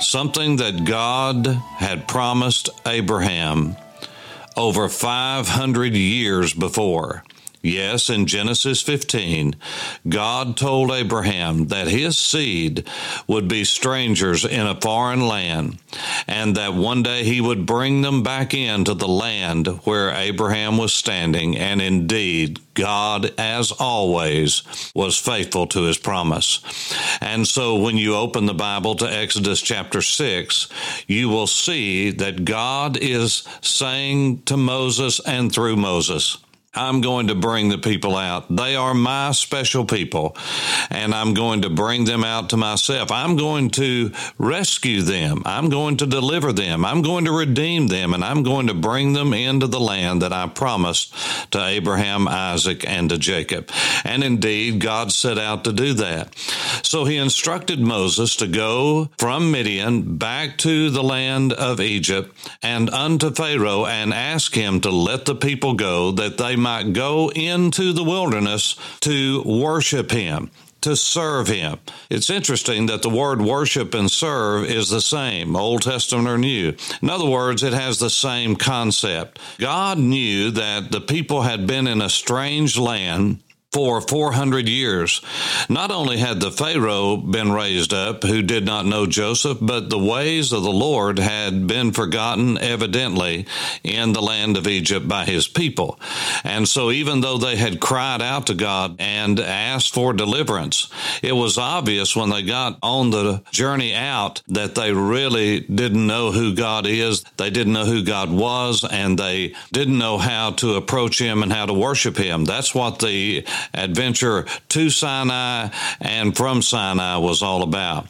something that God had promised Abraham over 500 years before. Yes, in Genesis 15, God told Abraham that his seed would be strangers in a foreign land and that one day he would bring them back into the land where Abraham was standing. And indeed, God, as always, was faithful to his promise. And so when you open the Bible to Exodus chapter 6, you will see that God is saying to Moses and through Moses, I'm going to bring the people out. They are my special people, and I'm going to bring them out to myself. I'm going to rescue them. I'm going to deliver them. I'm going to redeem them, and I'm going to bring them into the land that I promised to Abraham, Isaac, and to Jacob. And indeed, God set out to do that. So he instructed Moses to go from Midian back to the land of Egypt and unto Pharaoh and ask him to let the people go that they might go into the wilderness to worship him to serve him. It's interesting that the word worship and serve is the same, Old Testament or New. In other words, it has the same concept. God knew that the people had been in a strange land for 400 years. Not only had the Pharaoh been raised up who did not know Joseph, but the ways of the Lord had been forgotten evidently in the land of Egypt by his people. And so even though they had cried out to God and asked for deliverance, it was obvious when they got on the journey out that they really didn't know who God is. They didn't know who God was and they didn't know how to approach him and how to worship him. That's what the adventure to Sinai and from Sinai was all about.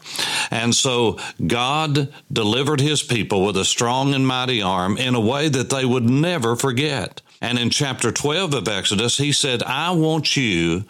And so God delivered his people with a strong and mighty arm in a way that they would never forget. And in chapter 12 of Exodus, he said, I want you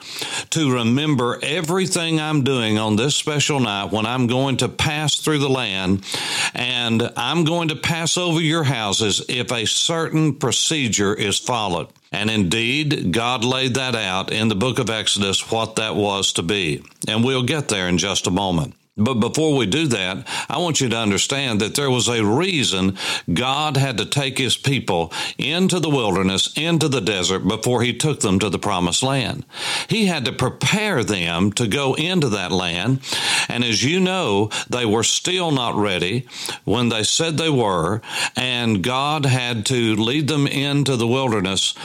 to remember everything I'm doing on this special night when I'm going to pass through the land and I'm going to pass over your houses if a certain procedure is followed. And indeed, God laid that out in the book of Exodus what that was to be. And we'll get there in just a moment. But before we do that, I want you to understand that there was a reason God had to take his people into the wilderness, into the desert, before he took them to the promised land. He had to prepare them to go into that land. And as you know, they were still not ready when they said they were. And God had to lead them into the wilderness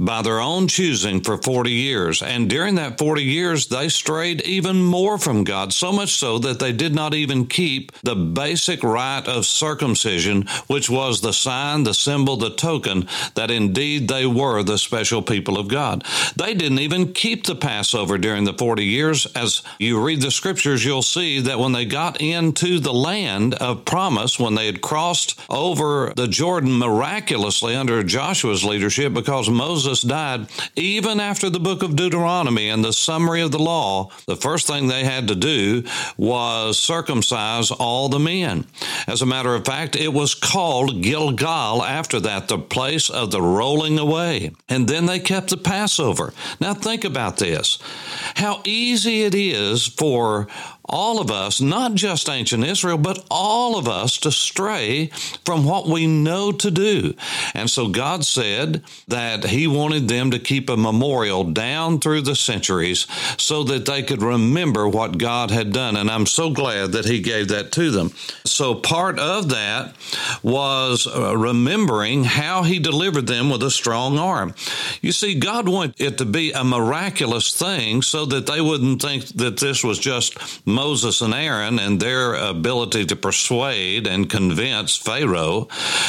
by their own choosing for 40 years. And during that 40 years, they strayed even more from God, so much so that they did not even keep the basic rite of circumcision, which was the sign, the symbol, the token that indeed they were the special people of God. They didn't even keep the Passover during the 40 years. As you read the scriptures, you'll see that when they got into the land of promise, when they had crossed over the Jordan miraculously under Joshua's leadership, because Moses died, even after the book of Deuteronomy and the summary of the law, the first thing they had to do was circumcise all the men. As a matter of fact, it was called Gilgal after that, the place of the rolling away. And then they kept the Passover. Now think about this. How easy it is for all of us, not just ancient Israel, but all of us to stray from what we know to do. And so God said that He wanted them to keep a memorial down through the centuries so that they could remember what God had done. And I'm so glad that He gave that to them. So part of that was uh, remembering how He delivered them with a strong arm. You see, God wanted it to be a miraculous thing so that they wouldn't think that this was just Moses and Aaron and their ability to persuade and convince Pharaoh,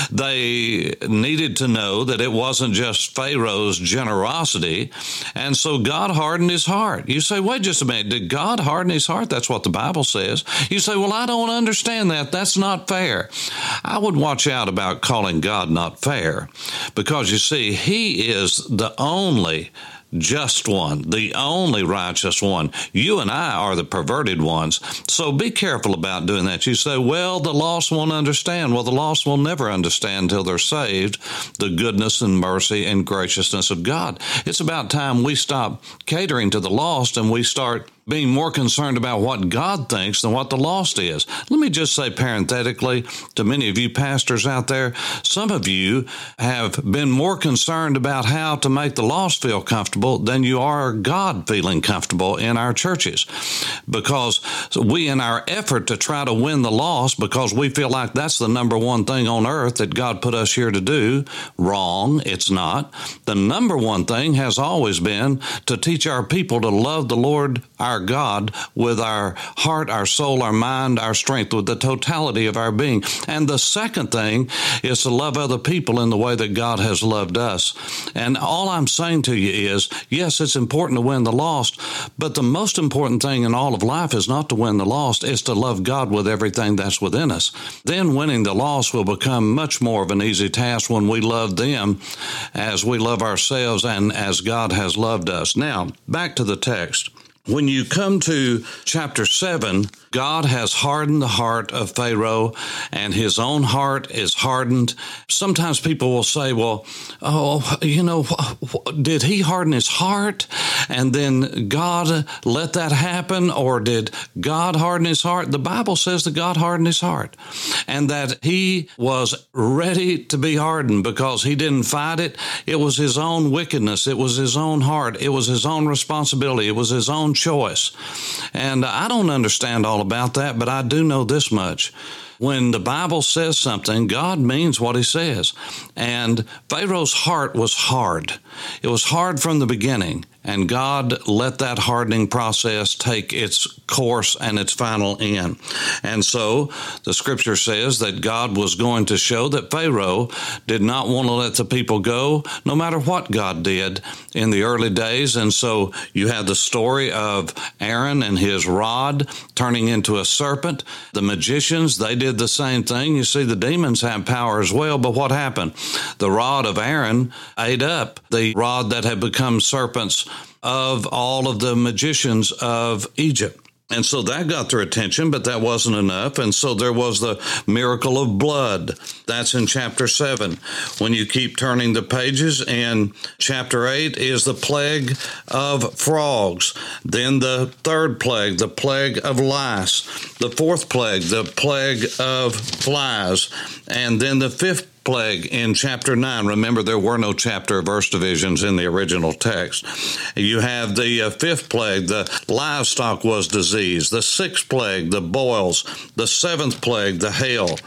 they needed to know that it wasn't just Pharaoh's generosity. And so God hardened his heart. You say, wait just a minute, did God harden his heart? That's what the Bible says. You say, well, I don't understand that. That's not fair. I would watch out about calling God not fair because you see, he is the only just one, the only righteous one. You and I are the perverted ones. So be careful about doing that. You say, well, the lost won't understand. Well, the lost will never understand until they're saved the goodness and mercy and graciousness of God. It's about time we stop catering to the lost and we start being more concerned about what God thinks than what the lost is. Let me just say parenthetically to many of you pastors out there, some of you have been more concerned about how to make the lost feel comfortable than you are God feeling comfortable in our churches. Because we, in our effort to try to win the lost, because we feel like that's the number one thing on earth that God put us here to do, wrong, it's not. The number one thing has always been to teach our people to love the Lord our our God with our heart, our soul, our mind, our strength, with the totality of our being. And the second thing is to love other people in the way that God has loved us. And all I'm saying to you is yes, it's important to win the lost, but the most important thing in all of life is not to win the lost, it's to love God with everything that's within us. Then winning the lost will become much more of an easy task when we love them as we love ourselves and as God has loved us. Now, back to the text. When you come to chapter 7, God has hardened the heart of Pharaoh and his own heart is hardened. Sometimes people will say, well, oh, you know, did he harden his heart and then God let that happen? Or did God harden his heart? The Bible says that God hardened his heart and that he was ready to be hardened because he didn't fight it. It was his own wickedness. It was his own heart. It was his own responsibility. It was his own choice. And I don't understand all about that, but I do know this much. When the Bible says something, God means what he says. And Pharaoh's heart was hard. It was hard from the beginning. And God let that hardening process take its course and its final end. And so the scripture says that God was going to show that Pharaoh did not want to let the people go, no matter what God did in the early days. And so you have the story of Aaron and his rod turning into a serpent. The magicians, they did the same thing. You see, the demons have power as well. But what happened? The rod of Aaron ate up the rod that had become serpents of all of the magicians of Egypt. And so that got their attention, but that wasn't enough. And so there was the miracle of blood. That's in chapter 7. When you keep turning the pages, and chapter 8 is the plague of frogs. Then the third plague, the plague of lice. The fourth plague, the plague of flies. And then the fifth plague in chapter 9. Remember, there were no chapter verse divisions in the original text. You have the uh, fifth plague, the livestock was diseased. The sixth plague, the boils. The seventh plague, the hail.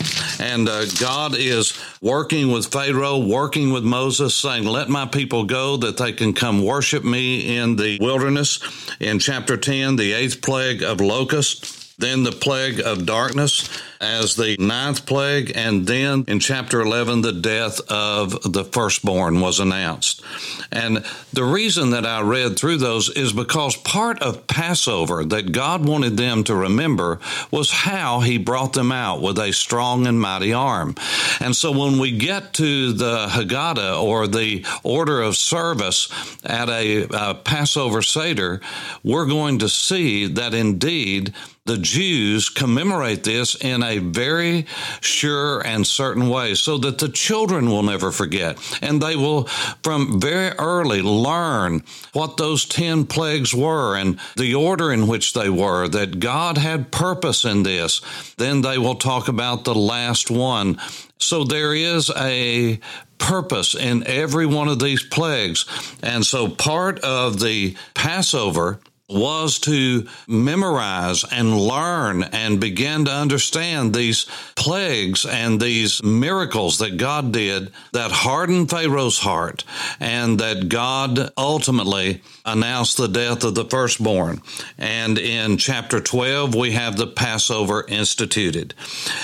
And uh, God is working with Pharaoh, working with Moses, saying, Let my people go that they can come worship me in the wilderness. In chapter 10, the eighth plague of locusts then the plague of darkness as the ninth plague, and then in chapter 11, the death of the firstborn was announced. And the reason that I read through those is because part of Passover that God wanted them to remember was how He brought them out with a strong and mighty arm. And so when we get to the Haggadah or the order of service at a, a Passover Seder, we're going to see that indeed the Jews commemorate this in very sure and certain way so that the children will never forget. And they will, from very early, learn what those 10 plagues were and the order in which they were, that God had purpose in this. Then they will talk about the last one. So there is a purpose in every one of these plagues. And so part of the Passover was to memorize and learn and begin to understand these plagues and these miracles that God did that hardened Pharaoh's heart and that God ultimately announced the death of the firstborn. And in chapter 12, we have the Passover instituted.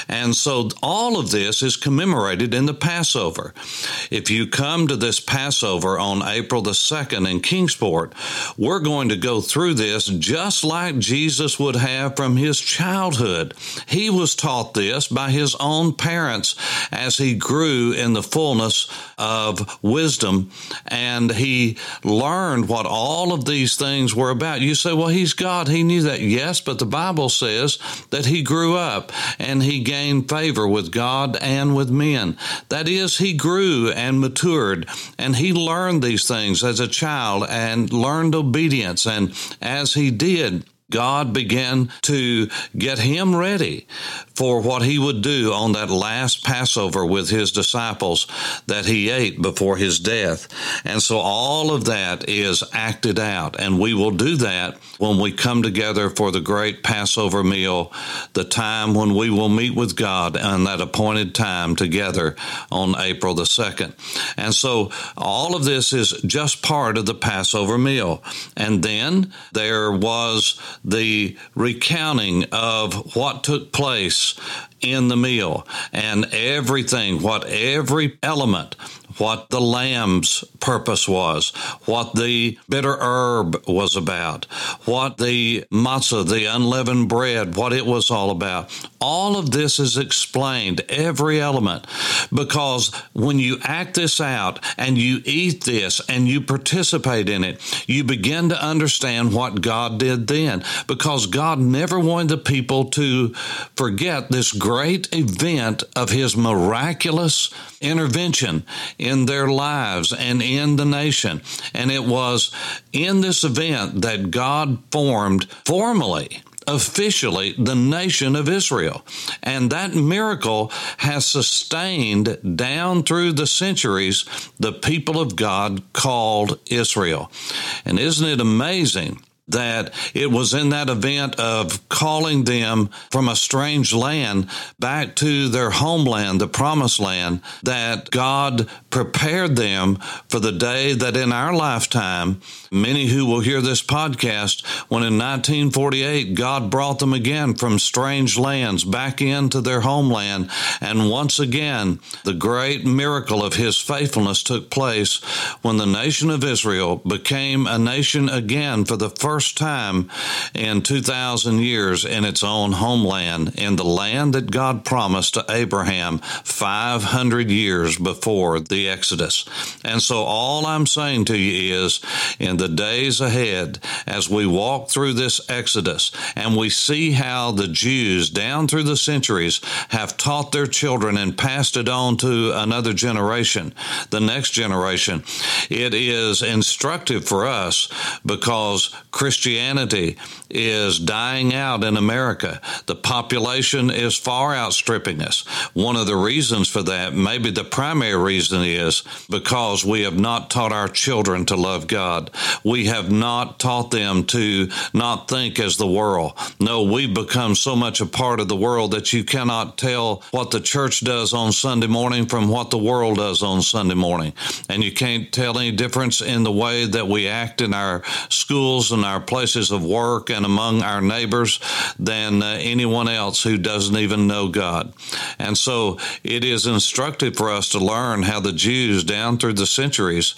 And so all of this is commemorated in the Passover. If you come to this Passover on April the 2nd in Kingsport, we're going to go through this just like Jesus would have from his childhood. He was taught this by his own parents as he grew in the fullness of wisdom and he learned what all of these things were about. You say, well, he's God. He knew that. Yes, but the Bible says that he grew up and he gained favor with God and with men. That is, he grew and matured and he learned these things as a child and learned obedience. And as he did, God began to get him ready for what he would do on that last Passover with his disciples that he ate before his death. And so all of that is acted out. And we will do that when we come together for the great Passover meal, the time when we will meet with God on that appointed time together on April the 2nd. And so all of this is just part of the Passover meal. And then there was the recounting of what took place in the meal. And everything, what every element what the lamb's purpose was, what the bitter herb was about, what the matzah, the unleavened bread, what it was all about. All of this is explained, every element, because when you act this out and you eat this and you participate in it, you begin to understand what God did then, because God never wanted the people to forget this great event of His miraculous intervention in their lives and in the nation. And it was in this event that God formed formally officially the nation of Israel. And that miracle has sustained down through the centuries the people of God called Israel. And isn't it amazing? That it was in that event of calling them from a strange land back to their homeland, the promised land, that God prepared them for the day that in our lifetime, many who will hear this podcast, when in 1948, God brought them again from strange lands back into their homeland. And once again, the great miracle of his faithfulness took place when the nation of Israel became a nation again for the first first time in 2,000 years in its own homeland, in the land that God promised to Abraham 500 years before the Exodus. And so, all I'm saying to you is in the days ahead, as we walk through this Exodus and we see how the Jews down through the centuries have taught their children and passed it on to another generation, the next generation, it is instructive for us because Christianity is dying out in America. The population is far outstripping us. One of the reasons for that, maybe the primary reason, is because we have not taught our children to love God. We have not taught them to not think as the world. No, we've become so much a part of the world that you cannot tell what the church does on Sunday morning from what the world does on Sunday morning. And you can't tell any difference in the way that we act in our schools and our our places of work and among our neighbors than uh, anyone else who doesn't even know God. And so it is instructive for us to learn how the Jews down through the centuries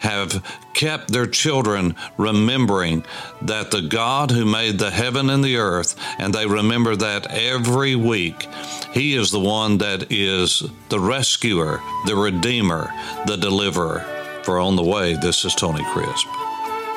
have kept their children remembering that the God who made the heaven and the earth, and they remember that every week, He is the one that is the rescuer, the redeemer, the deliverer. For On the Way, this is Tony Crisp.